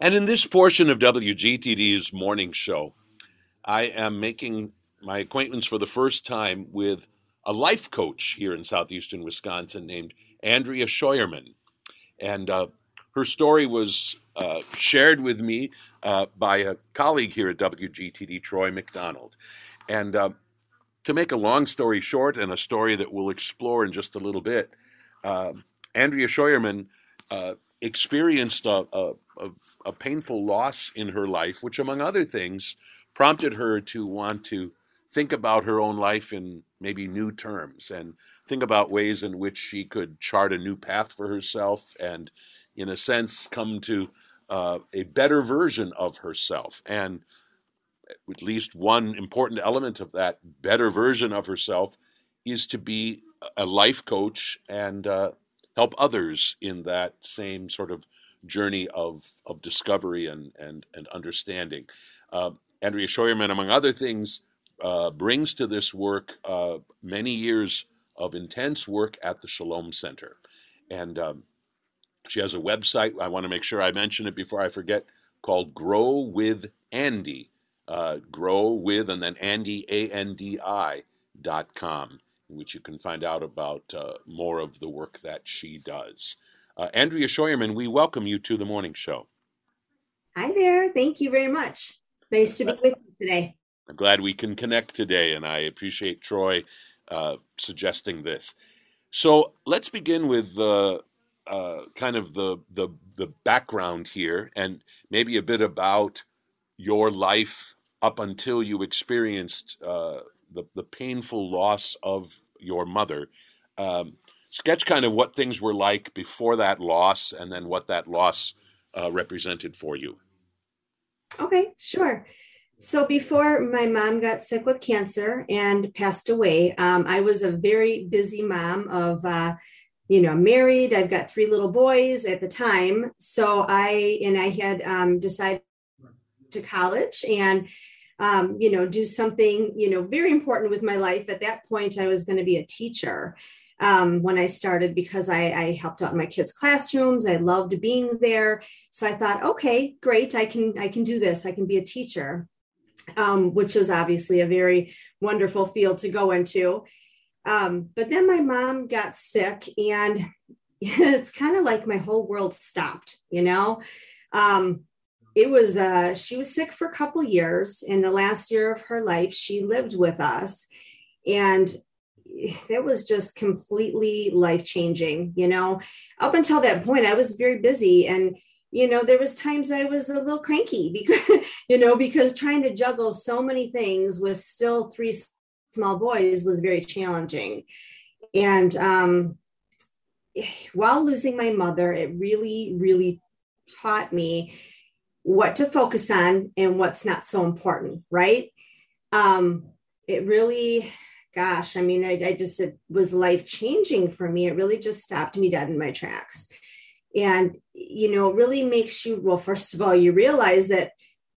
And in this portion of WGTD's morning show, I am making my acquaintance for the first time with a life coach here in southeastern Wisconsin named Andrea Scheuerman. And uh, her story was uh, shared with me uh, by a colleague here at WGTD, Troy McDonald. And uh, to make a long story short, and a story that we'll explore in just a little bit, uh, Andrea Scheuerman uh, experienced a, a, a, painful loss in her life, which, among other things, prompted her to want to think about her own life in maybe new terms and think about ways in which she could chart a new path for herself and, in a sense, come to uh, a better version of herself. And at least one important element of that better version of herself is to be a life coach and uh, help others in that same sort of journey of, of discovery and, and, and understanding. Uh, Andrea Scheuerman, among other things, uh, brings to this work uh, many years of intense work at the Shalom Center. And um, she has a website, I want to make sure I mention it before I forget, called Grow with Andi. Uh, grow with and then Andi, A N D I dot com in which you can find out about uh, more of the work that she does. Uh, Andrea Scheuerman, we welcome you to the morning show. Hi there. Thank you very much. Nice to be with you today. I'm glad we can connect today, and I appreciate Troy uh, suggesting this. So let's begin with the uh, kind of the, the the background here, and maybe a bit about your life up until you experienced uh, the, the painful loss of your mother. Um, sketch kind of what things were like before that loss and then what that loss uh, represented for you. Okay, sure. So before my mom got sick with cancer and passed away, um, I was a very busy mom of, uh, you know, married. I've got three little boys at the time. So I and I had um, decided to college and um, you know, do something, you know, very important with my life. At that point, I was going to be a teacher um, when I started because I, I, helped out in my kids' classrooms. I loved being there. So I thought, okay, great, I can I can do this. I can be a teacher, um, which is obviously a very wonderful field to go into. Um, but then my mom got sick, and it's kind of like my whole world stopped. You know, um, it was uh, she was sick for a couple years. In the last year of her life she lived with us. And it was just completely life changing you know? Up until that point i was very busy. And you know there was times i was a little cranky because you know because trying to juggle so many things with still three small boys was very challenging. And um while losing my mother it really really taught me what to focus on and what's not so important, right? Um, it really, gosh, I mean, I, I just, it was life changing for me. It really just stopped me dead in my tracks. And, you know, really makes you, well, first of all, you realize that,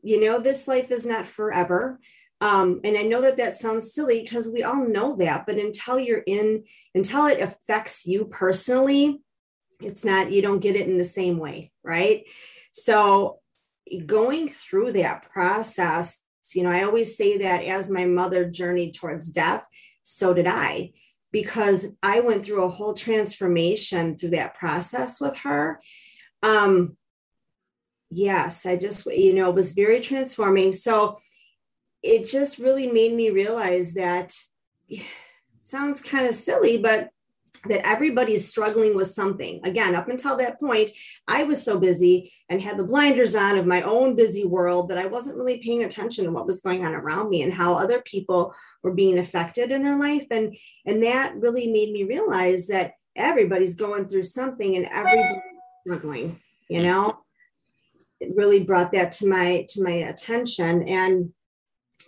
you know, this life is not forever. Um, and I know that that sounds silly because we all know that, but until you're in, until it affects you personally, it's not, you don't get it in the same way, right? So going through that process, you know, I always say that as my mother journeyed towards death, so did I, because I went through a whole transformation through that process with her. Um, yes, I just, you know, it was very transforming. So it just really made me realize that sounds kind of silly, but that everybody's struggling with something. Again, up until that point, I was so busy and had the blinders on of my own busy world that I wasn't really paying attention to what was going on around me and how other people were being affected in their life. And, and that really made me realize that everybody's going through something and everybody's struggling, you know? It really brought that to my to my attention and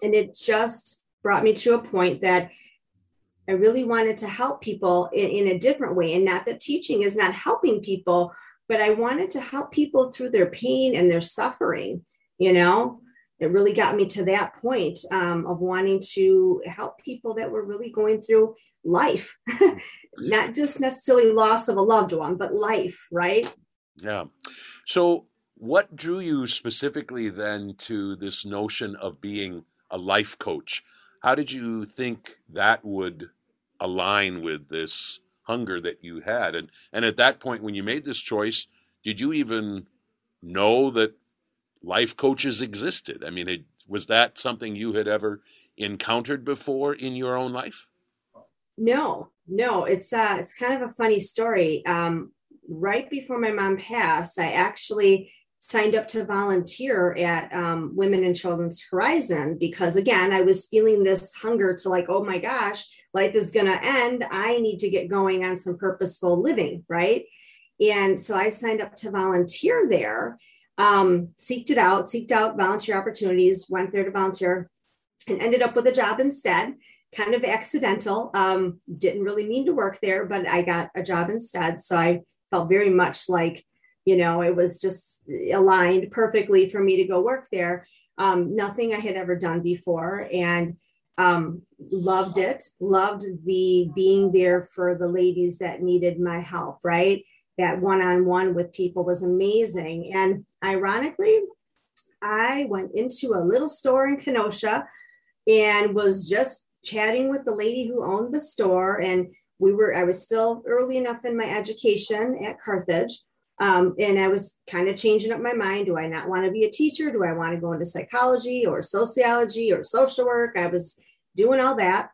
and it just brought me to a point that I really wanted to help people in, in a different way. And not that teaching is not helping people, but I wanted to help people through their pain and their suffering. You know, it really got me to that point um, of wanting to help people that were really going through life, not just necessarily loss of a loved one, but life, right? Yeah. So What drew you specifically then to this notion of being a life coach? How did you think that would align with this hunger that you had? And and at that point, when you made this choice, did you even know that life coaches existed? I mean, it, was that something you had ever encountered before in your own life? No, no. It's uh, it's kind of a funny story. Um, right before my mom passed, I actually signed up to volunteer at um, Women and Children's Horizon because, again, I was feeling this hunger to like, oh my gosh, life is going to end. I need to get going on some purposeful living, right? And so I signed up to volunteer there, um, seeked it out, seeked out volunteer opportunities, went there to volunteer, and ended up with a job instead. Kind of accidental. Um, didn't really mean to work there, but I got a job instead. So I felt very much like, you know, it was just aligned perfectly for me to go work there. Um, nothing I had ever done before. And um, loved it, loved the being there for the ladies that needed my help, right? That one on one with people was amazing. And ironically, I went into a little store in Kenosha and was just chatting with the lady who owned the store. And we were, I was still early enough in my education at Carthage. Um, and I was kind of changing up my mind. Do I not want to be a teacher? Do I want to go into psychology or sociology or social work? I was doing all that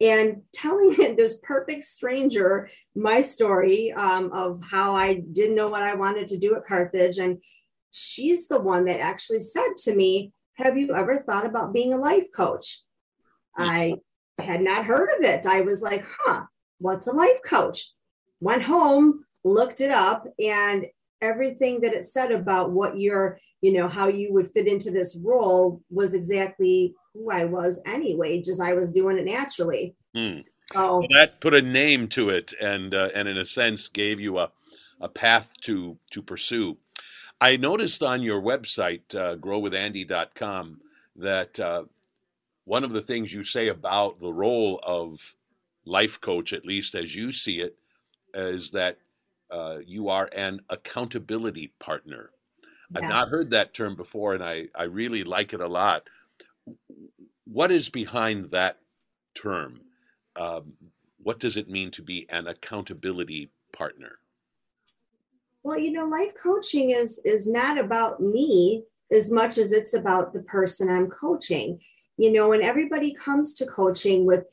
and telling this perfect stranger my story um, of how I didn't know what I wanted to do at Carthage. And she's the one that actually said to me, Have you ever thought about being a life coach? I had not heard of it. I was like, Huh, what's a life coach? Went home, looked it up, and everything that it said about what your, you know, how you would fit into this role was exactly who I was anyway, just I was doing it naturally. Hmm. So well, that put a name to it, and uh, and in a sense gave you a a path to to pursue. I noticed on your website, uh, growwithandi.com, that uh, one of the things you say about the role of life coach, at least as you see it, is that uh, you are an accountability partner. Yes. I've not heard that term before, and I, I really like it a lot what is behind that term? Um, what does it mean to be an accountability partner? Well, you know, life coaching is is not about me as much as it's about the person I'm coaching. You know, when everybody comes to coaching with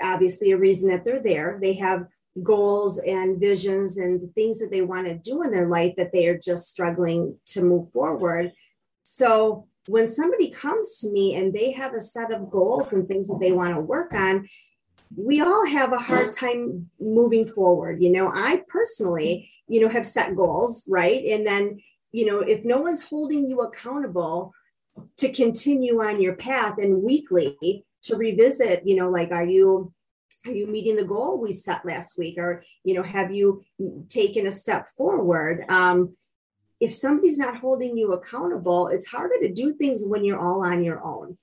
obviously a reason that they're there, they have goals and visions and things that they want to do in their life that they are just struggling to move forward. So when somebody comes to me and they have a set of goals and things that they want to work on, we all have a hard time moving forward. You know, I personally, you know, have set goals, right? And then, you know, if no one's holding you accountable to continue on your path and weekly to revisit, you know, like, are you, are you meeting the goal we set last week or you know have you taken a step forward um, if somebody's not holding you accountable, it's harder to do things when you're all on your own.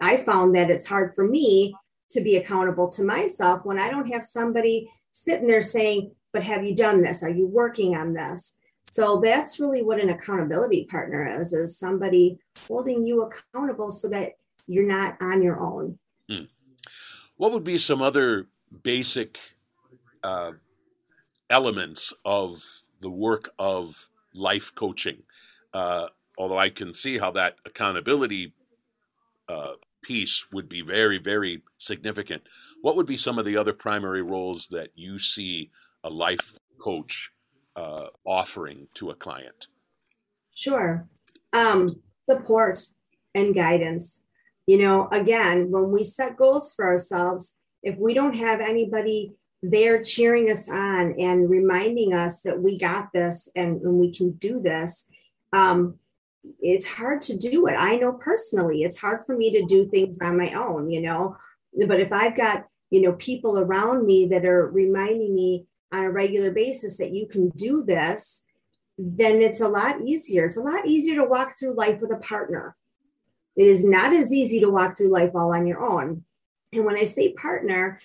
I found that it's hard for me to be accountable to myself when I don't have somebody sitting there saying, But have you done this? Are you working on this? So that's really what an accountability partner is, is somebody holding you accountable so that you're not on your own. Hmm. What would be some other basic uh, elements of the work of life coaching. Uh, although I can see how that accountability uh, piece would be very, very significant. What would be some of the other primary roles that you see a life coach uh, offering to a client? Sure. Um, support and guidance. You know, again, when we set goals for ourselves, if we don't have anybody they're cheering us on and reminding us that we got this and, and we can do this. Um, it's hard to do it. I know personally, it's hard for me to do things on my own, you know. But if I've got, you know, people around me that are reminding me on a regular basis that you can do this, then it's a lot easier. It's a lot easier to walk through life with a partner. It is not as easy to walk through life all on your own. And when I say partner,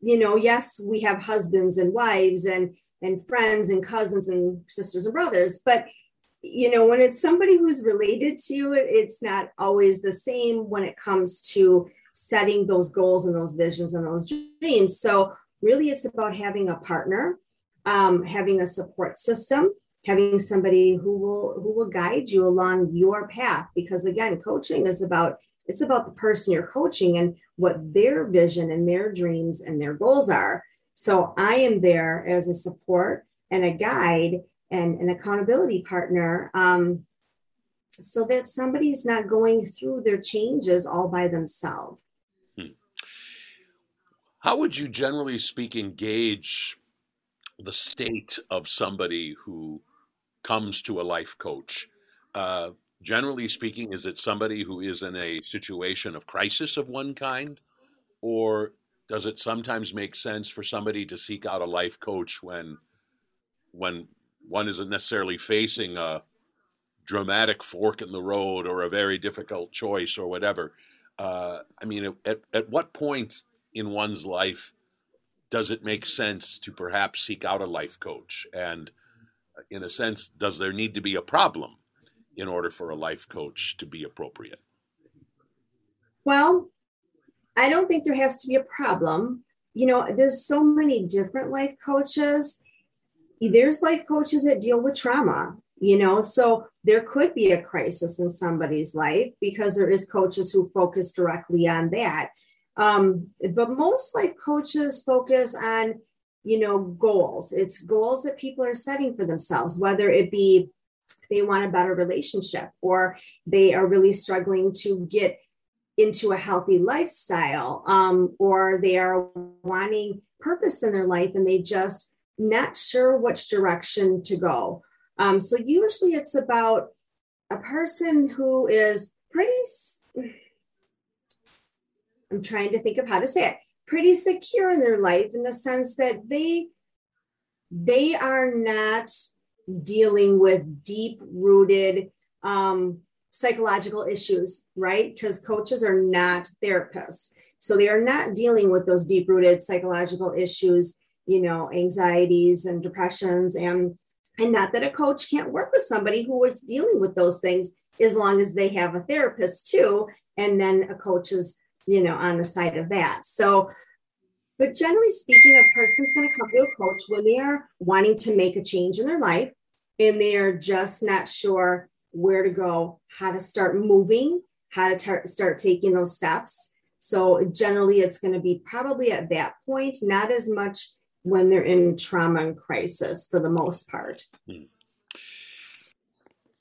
you know, yes, we have husbands and wives and and friends and cousins and sisters and brothers, but you know, when it's somebody who's related to you, it's not always the same when it comes to setting those goals and those visions and those dreams. So, really, it's about having a partner, um, having a support system, having somebody who will who will guide you along your path. Because again, coaching is about it's about the person you're coaching and what their vision and their dreams and their goals are. So, I am there as a support and a guide and an accountability partner um, so that somebody's not going through their changes all by themselves. Hmm. How would you, generally speak engage the state of somebody who comes to a life coach? Uh, generally speaking, is it somebody who is in a situation of crisis of one kind? Or does it sometimes make sense for somebody to seek out a life coach when when one isn't necessarily facing a dramatic fork in the road or a very difficult choice or whatever. Uh, I mean, at, at what point in one's life does it make sense to perhaps seek out a life coach? And in a sense, does there need to be a problem in order for a life coach to be appropriate? Well, I don't think there has to be a problem. You know, there's so many different life coaches there's life coaches that deal with trauma you know so there could be a crisis in somebody's life because there is coaches who focus directly on that um, but most life coaches focus on you know goals it's goals that people are setting for themselves whether it be they want a better relationship or they are really struggling to get into a healthy lifestyle um, or they are wanting purpose in their life and they just not sure which direction to go. Um, so usually it's about a person who is pretty, I'm trying to think of how to say it, pretty secure in their life in the sense that they they are not dealing with deep rooted um, psychological issues, right? Because coaches are not therapists. So they are not dealing with those deep rooted psychological issues you know, anxieties and depressions and and not that a coach can't work with somebody who is dealing with those things as long as they have a therapist too and then a coach is you know on the side of that so but generally speaking a person's going to come to a coach when they are wanting to make a change in their life and they are just not sure where to go how to start moving how to tar- start taking those steps so generally it's going to be probably at that point not as much when they're in trauma and crisis for the most part. Hmm.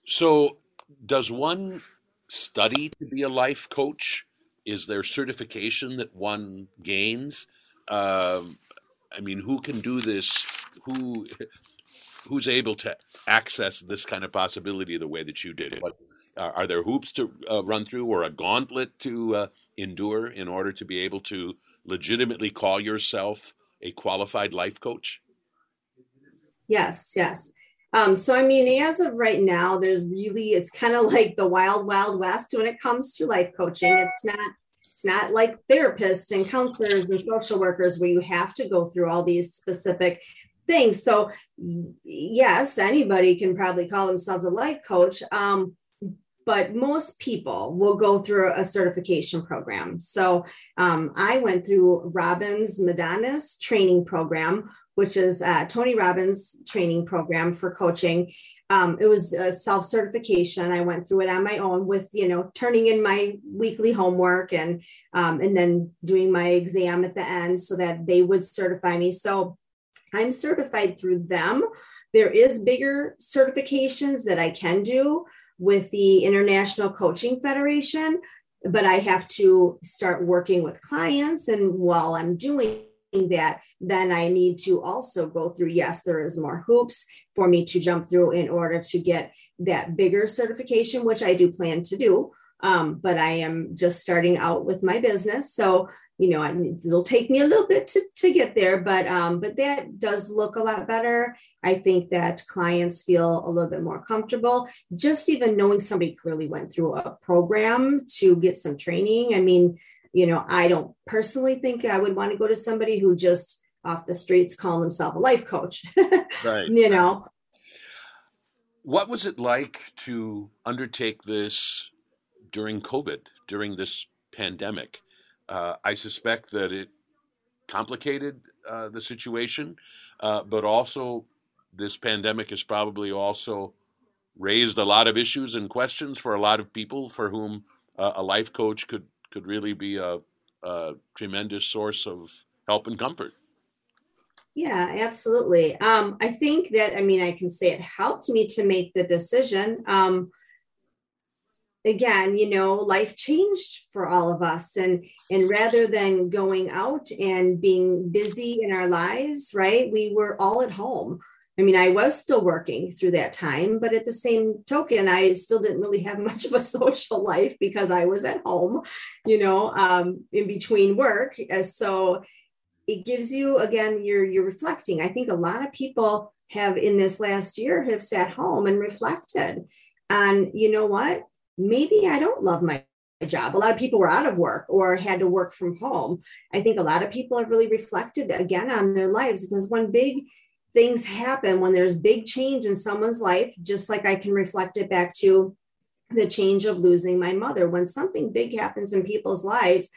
So, does one study to be a life coach? Is there certification that one gains? Um, I mean, who can do this? Who who's able to access this kind of possibility the way that you did it? Uh, are there hoops to uh, run through or a gauntlet to uh, endure in order to be able to legitimately call yourself a qualified life coach? Yes, yes. Um, so, I mean, as of right now, there's really, it's kind of like the wild, wild west when it comes to life coaching. It's not, it's not like therapists and counselors and social workers where you have to go through all these specific things. So, yes, anybody can probably call themselves a life coach. Um, but most people will go through a certification program. So um, I went through Robbins Madanes training program, which is uh, Tony Robbins' training program for coaching. Um, it was a self certification. I went through it on my own with, you know, turning in my weekly homework and um, and then doing my exam at the end so that they would certify me. So I'm certified through them. There is bigger certifications that I can do with the International Coaching Federation, but I have to start working with clients. And while I'm doing that, then I need to also go through, yes, there is more hoops for me to jump through in order to get that bigger certification, which I do plan to do. Um, but I am just starting out with my business. So you know, it'll take me a little bit to, to get there, but um, but that does look a lot better. I think that clients feel a little bit more comfortable. Just even knowing somebody clearly went through a program to get some training. I mean, you know, I don't personally think I would want to go to somebody who just off the streets call himself a life coach. right. You know. What was it like to undertake this during COVID, during this pandemic? Uh, I suspect that it complicated uh, the situation, uh, but also this pandemic has probably also raised a lot of issues and questions for a lot of people for whom uh, a life coach could could really be a, a, tremendous source of help and comfort. Yeah, absolutely. Um, I think that I mean I can say it helped me to make the decision. Um, again, you know, life changed for all of us, and and rather than going out and being busy in our lives, right, we were all at home. I mean, I was still working through that time, but at the same token, I still didn't really have much of a social life because I was at home, you know, um, in between work. So it gives you again, you're you're reflecting. I think a lot of people have in this last year have sat home and reflected. And you know what? Maybe I don't love my job. A lot of people were out of work or had to work from home. I think a lot of people have really reflected again on their lives because one big things happen when there's big change in someone's life, just like I can reflect it back to the change of losing my mother. When something big happens in people's lives,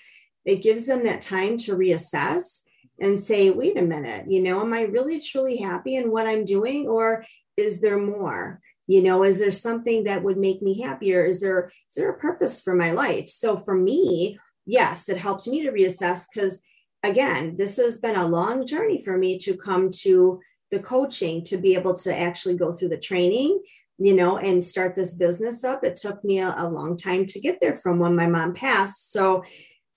it gives them that time to reassess and say, wait a minute, you know, am I really truly happy in what I'm doing? Or is there more? You know, is there something that would make me happier? Is there is there a purpose for my life? So for me, yes, it helped me to reassess because again, this has been a long journey for me to come to the coaching to be able to actually go through the training you know and start this business up. It took me a, a long time to get there from when my mom passed. So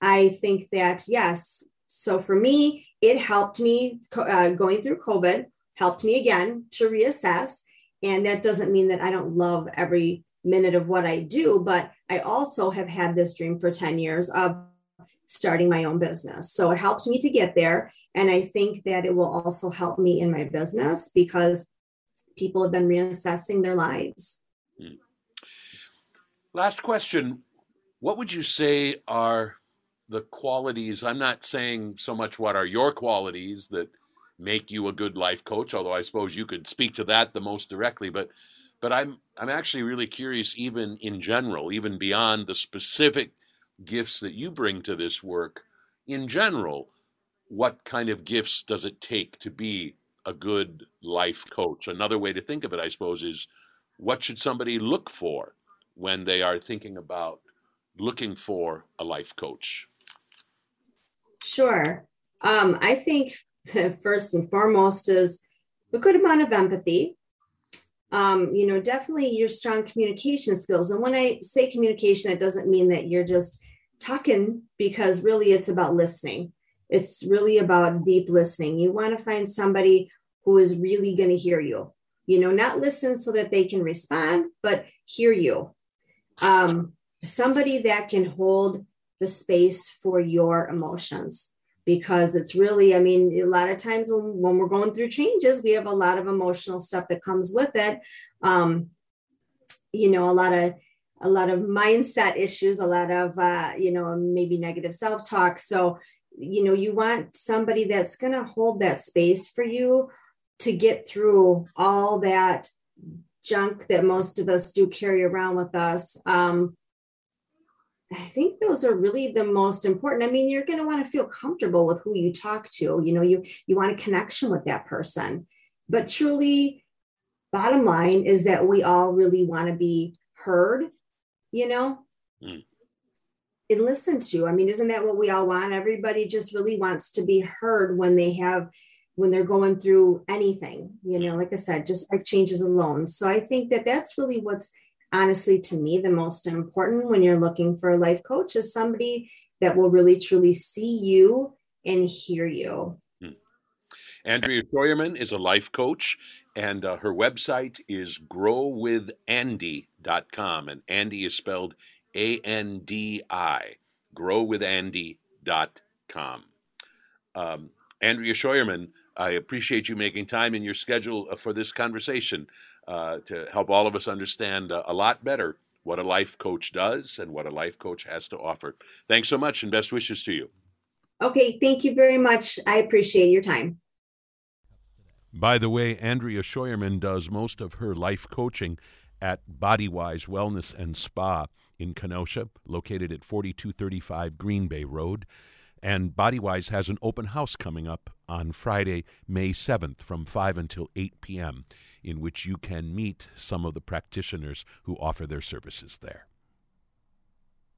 i think that yes. So for me it helped me uh, going through covid helped me again to reassess. And that doesn't mean that i don't love every minute of what i do but i also have had this dream for 10 years of starting my own business so it helped me to get there and I think that it will also help me in my business because people have been reassessing their lives. Hmm. Last question. What would you say are the qualities? I'm not saying so much what are your qualities that make you a good life coach, although I suppose you could speak to that the most directly, but but I'm I'm actually really curious even in general, even beyond the specific gifts that you bring to this work in general what kind of gifts does it take to be a good life coach? Another way to think of it, I suppose, is what should somebody look for when they are thinking about looking for a life coach? Sure. Um, I think first and foremost is a good amount of empathy. Um, you know, definitely your strong communication skills. And when I say communication, it doesn't mean that you're just talking because really it's about listening. It's really about deep listening. You want to find somebody who is really going to hear you, you know, not listen so that they can respond, but hear you. Um, somebody that can hold the space for your emotions because it's really i mean a lot of times when, when we're going through changes we have a lot of emotional stuff that comes with it um, you know a lot of a lot of mindset issues a lot of uh, you know maybe negative self-talk. So you know you want somebody that's going to hold that space for you to get through all that junk that most of us do carry around with us. Um, i think those are really the most important. I mean you're going to want to feel comfortable with who you talk to. You know you you want a connection with that person. But truly bottom line is that we all really want to be heard you know mm and listen to. I mean, isn't that what we all want? Everybody just really wants to be heard when they have when they're going through anything, you know, like I said, just like changes alone. So I think that that's really what's honestly to me the most important when you're looking for a life coach is somebody that will really truly see you and hear you. Hmm. Andrea Scheuerman is a life coach, and uh, her website is growwithandi.com. And Andi is spelled a N D I, growwithandi.com. Um, Andrea Scheuerman, I appreciate you making time in your schedule uh, for this conversation uh, to help all of us understand uh, a lot better what a life coach does and what a life coach has to offer. Thanks so much and best wishes to you. Okay, thank you very much. I appreciate your time. By the way, Andrea Scheuerman does most of her life coaching at Bodywise Wellness and Spa in Kenosha, located at 4235 Green Bay Road. And Bodywise has an open house coming up on Friday, May 7th from 5 until 8 p.m., in which you can meet some of the practitioners who offer their services there.